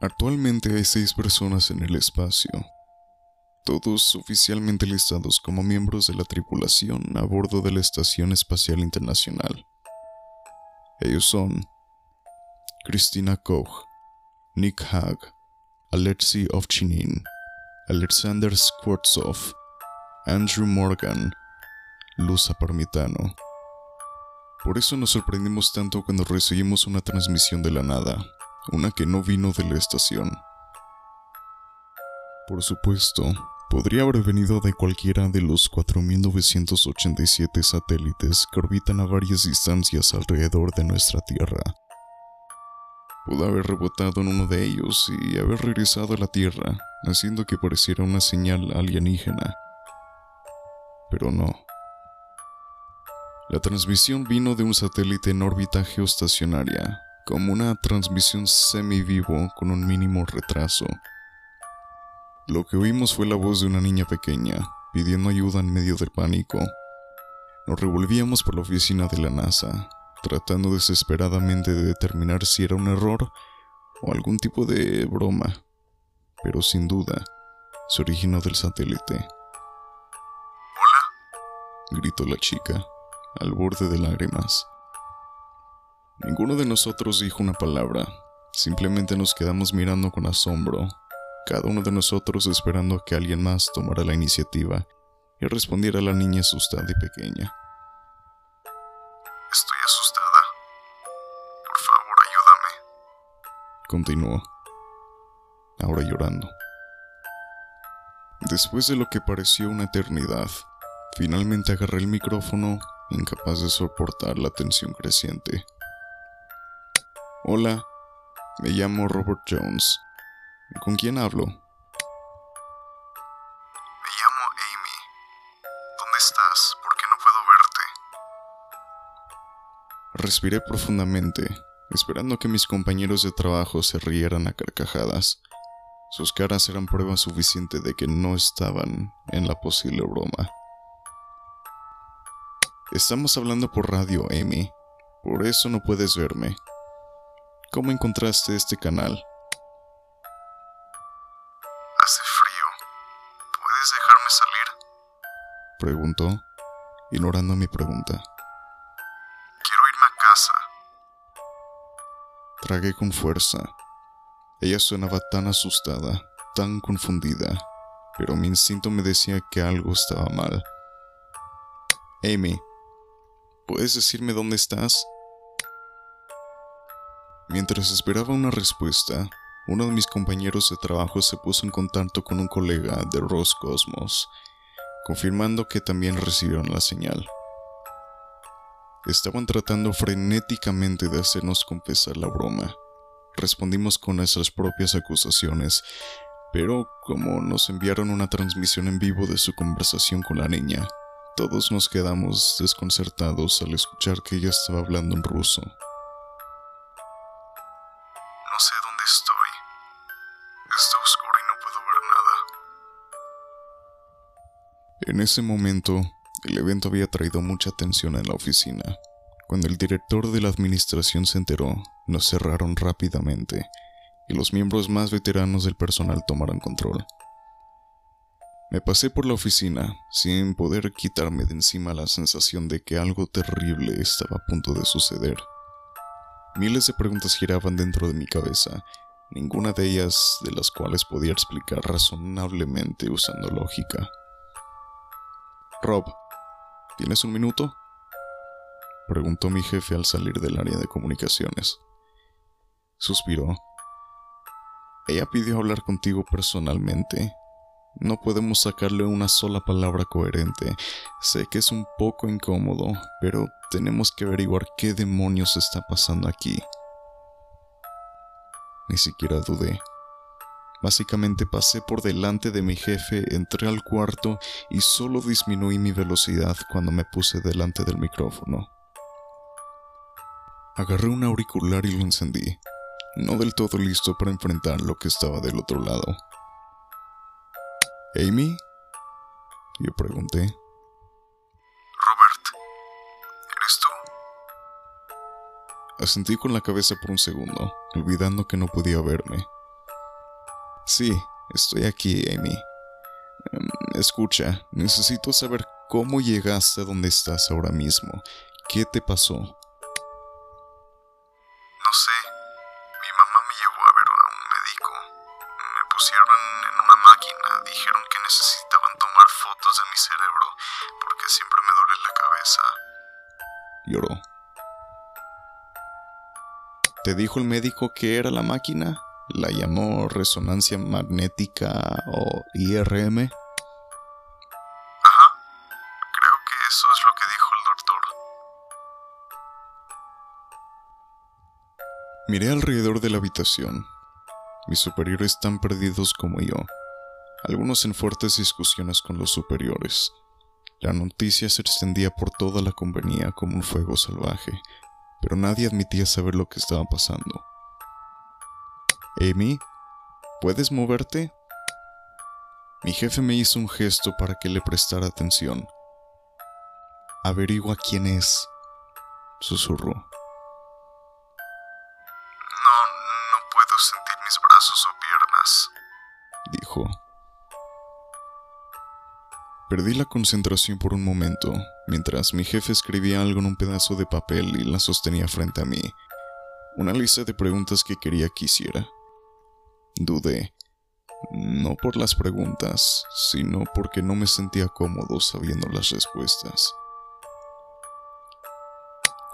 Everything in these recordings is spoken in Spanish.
Actualmente hay seis personas en el espacio, todos oficialmente listados como miembros de la tripulación a bordo de la Estación Espacial Internacional. Ellos son Christina Koch, Nick Hag, Alexei Ovchinin, Alexander Skvortsov, Andrew Morgan, Luz Parmitano. Por eso nos sorprendimos tanto cuando recibimos una transmisión de la nada, una que no vino de la estación. Por supuesto, podría haber venido de cualquiera de los 4.987 satélites que orbitan a varias distancias alrededor de nuestra Tierra. Pudo haber rebotado en uno de ellos y haber regresado a la Tierra, haciendo que pareciera una señal alienígena. Pero no. La transmisión vino de un satélite en órbita geoestacionaria, como una transmisión semi-vivo con un mínimo retraso. Lo que oímos fue la voz de una niña pequeña, pidiendo ayuda en medio del pánico. Nos revolvíamos por la oficina de la NASA, tratando desesperadamente de determinar si era un error o algún tipo de broma, pero sin duda se originó del satélite. Hola, gritó la chica, al borde de lágrimas. Ninguno de nosotros dijo una palabra, simplemente nos quedamos mirando con asombro, cada uno de nosotros esperando a que alguien más tomara la iniciativa y respondiera a la niña asustada y pequeña. estoy asustada. Por favor, ayúdame. Continuó, ahora llorando. Después de lo que pareció una eternidad, finalmente agarré el micrófono, incapaz de soportar la tensión creciente. Hola, me llamo Robert Jones. ¿Con quién hablo? Me llamo Amy. ¿Dónde estás? ¿Por qué no puedo verte? Respiré profundamente, esperando que mis compañeros de trabajo se rieran a carcajadas. Sus caras eran prueba suficiente de que no estaban en la posible broma. Estamos hablando por radio, Amy. Por eso no puedes verme. ¿Cómo encontraste este canal? Hace frío. ¿Puedes dejarme salir? Preguntó, ignorando mi pregunta. Quiero irme a casa. Tragué con fuerza. Ella sonaba tan asustada, tan confundida, pero mi instinto me decía que algo estaba mal. Amy, ¿puedes decirme dónde estás? Mientras esperaba una respuesta, uno de mis compañeros de trabajo se puso en contacto con un colega de Roscosmos, confirmando que también recibieron la señal. Estaban tratando frenéticamente de hacernos confesar la broma. Respondimos con nuestras propias acusaciones, pero como nos enviaron una transmisión en vivo de su conversación con la niña, todos nos quedamos desconcertados al escuchar que ella estaba hablando en ruso. En ese momento, el evento había traído mucha atención en la oficina. Cuando el director de la administración se enteró, nos cerraron rápidamente y los miembros más veteranos del personal tomaron control. Me pasé por la oficina sin poder quitarme de encima la sensación de que algo terrible estaba a punto de suceder. Miles de preguntas giraban dentro de mi cabeza, ninguna de ellas de las cuales podía explicar razonablemente usando lógica. Rob, ¿tienes un minuto? Preguntó mi jefe al salir del área de comunicaciones. Suspiró. Ella pidió hablar contigo personalmente. No podemos sacarle una sola palabra coherente. Sé que es un poco incómodo, pero tenemos que averiguar qué demonios está pasando aquí. Ni siquiera dudé. Básicamente pasé por delante de mi jefe, entré al cuarto y solo disminuí mi velocidad cuando me puse delante del micrófono. Agarré un auricular y lo encendí, no del todo listo para enfrentar lo que estaba del otro lado. ¿Amy? Yo pregunté. Robert, ¿eres tú? Asentí con la cabeza por un segundo, olvidando que no podía verme. Sí, estoy aquí, Amy. Em, escucha, necesito saber cómo llegaste a donde estás ahora mismo. ¿Qué te pasó? No sé. Mi mamá me llevó a ver a un médico. Me pusieron en una máquina. Dijeron que necesitaban tomar fotos de mi cerebro porque siempre me duele la cabeza. Lloró. ¿Te dijo el médico que era la máquina? ¿La llamó resonancia magnética o IRM? Miré alrededor de la habitación. Mis superiores están perdidos como yo, algunos en fuertes discusiones con los superiores. La noticia se extendía por toda la compañía como un fuego salvaje, pero nadie admitía saber lo que estaba pasando. Amy, ¿puedes moverte? Mi jefe me hizo un gesto para que le prestara atención. Averigua quién es, susurró. dijo. Perdí la concentración por un momento, mientras mi jefe escribía algo en un pedazo de papel y la sostenía frente a mí. Una lista de preguntas que quería que hiciera. Dudé, no por las preguntas, sino porque no me sentía cómodo sabiendo las respuestas.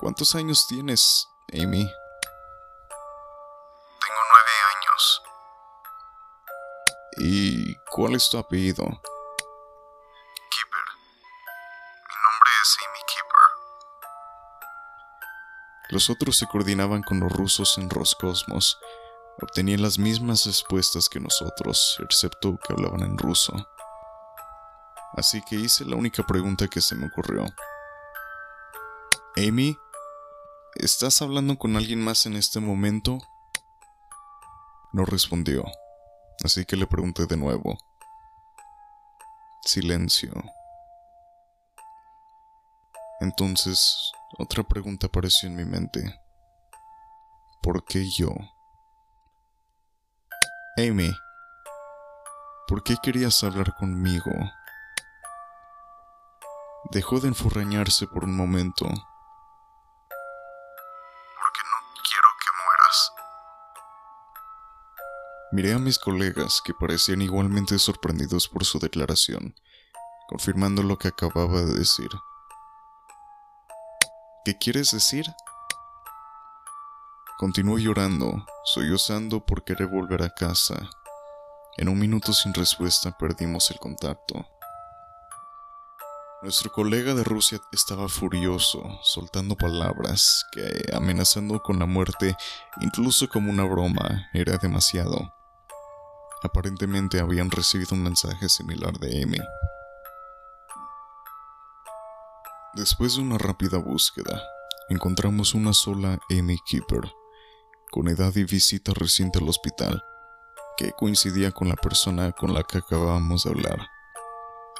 ¿Cuántos años tienes, Amy? ¿Y cuál es tu apellido? Keeper. Mi nombre es Amy Keeper. Los otros se coordinaban con los rusos en Roscosmos. Obtenían las mismas respuestas que nosotros, excepto que hablaban en ruso. Así que hice la única pregunta que se me ocurrió. Amy, ¿estás hablando con alguien más en este momento? No respondió así que le pregunté de nuevo. Silencio. Entonces, otra pregunta apareció en mi mente. ¿Por qué yo? Amy, ¿por qué querías hablar conmigo? Dejó de enfurrañarse por un momento Miré a mis colegas que parecían igualmente sorprendidos por su declaración, confirmando lo que acababa de decir. ¿Qué quieres decir? Continuó llorando, sollozando por querer volver a casa. En un minuto sin respuesta perdimos el contacto. Nuestro colega de Rusia estaba furioso, soltando palabras que, amenazando con la muerte, incluso como una broma, era demasiado. Aparentemente habían recibido un mensaje similar de Amy. Después de una rápida búsqueda, encontramos una sola Amy Keeper, con edad y visita reciente al hospital, que coincidía con la persona con la que acabábamos de hablar.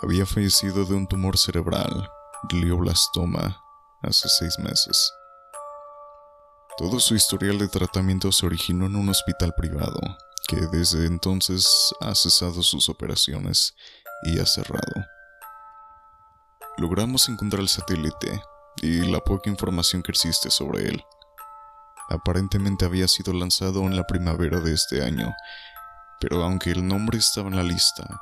Había fallecido de un tumor cerebral, glioblastoma, hace seis meses. Todo su historial de tratamiento se originó en un hospital privado, que desde entonces ha cesado sus operaciones y ha cerrado. Logramos encontrar el satélite y la poca información que existe sobre él. Aparentemente había sido lanzado en la primavera de este año, pero aunque el nombre estaba en la lista,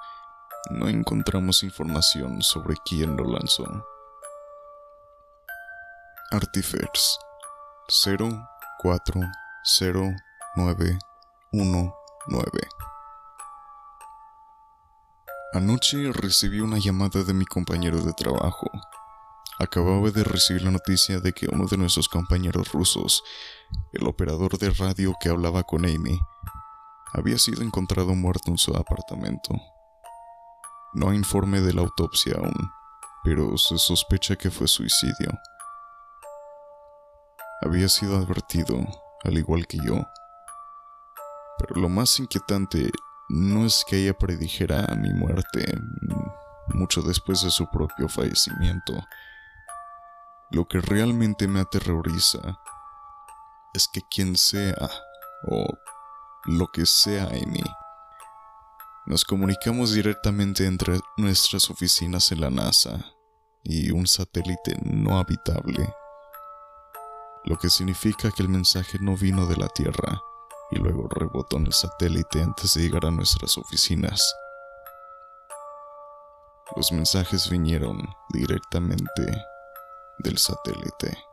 no encontramos información sobre quién lo lanzó. Artifex 04091 9. Anoche recibí una llamada de mi compañero de trabajo. Acababa de recibir la noticia de que uno de nuestros compañeros rusos, el operador de radio que hablaba con Amy, había sido encontrado muerto en su apartamento. No hay informe de la autopsia aún, pero se sospecha que fue suicidio. Había sido advertido, al igual que yo, pero lo más inquietante no es que ella predijera mi muerte mucho después de su propio fallecimiento. Lo que realmente me aterroriza es que quien sea, o lo que sea en mí, Nos comunicamos directamente entre nuestras oficinas en la NASA y un satélite no habitable, lo que significa que el mensaje no vino de la Tierra y luego rebotó en el satélite antes de llegar a nuestras oficinas. Los mensajes vinieron directamente del satélite.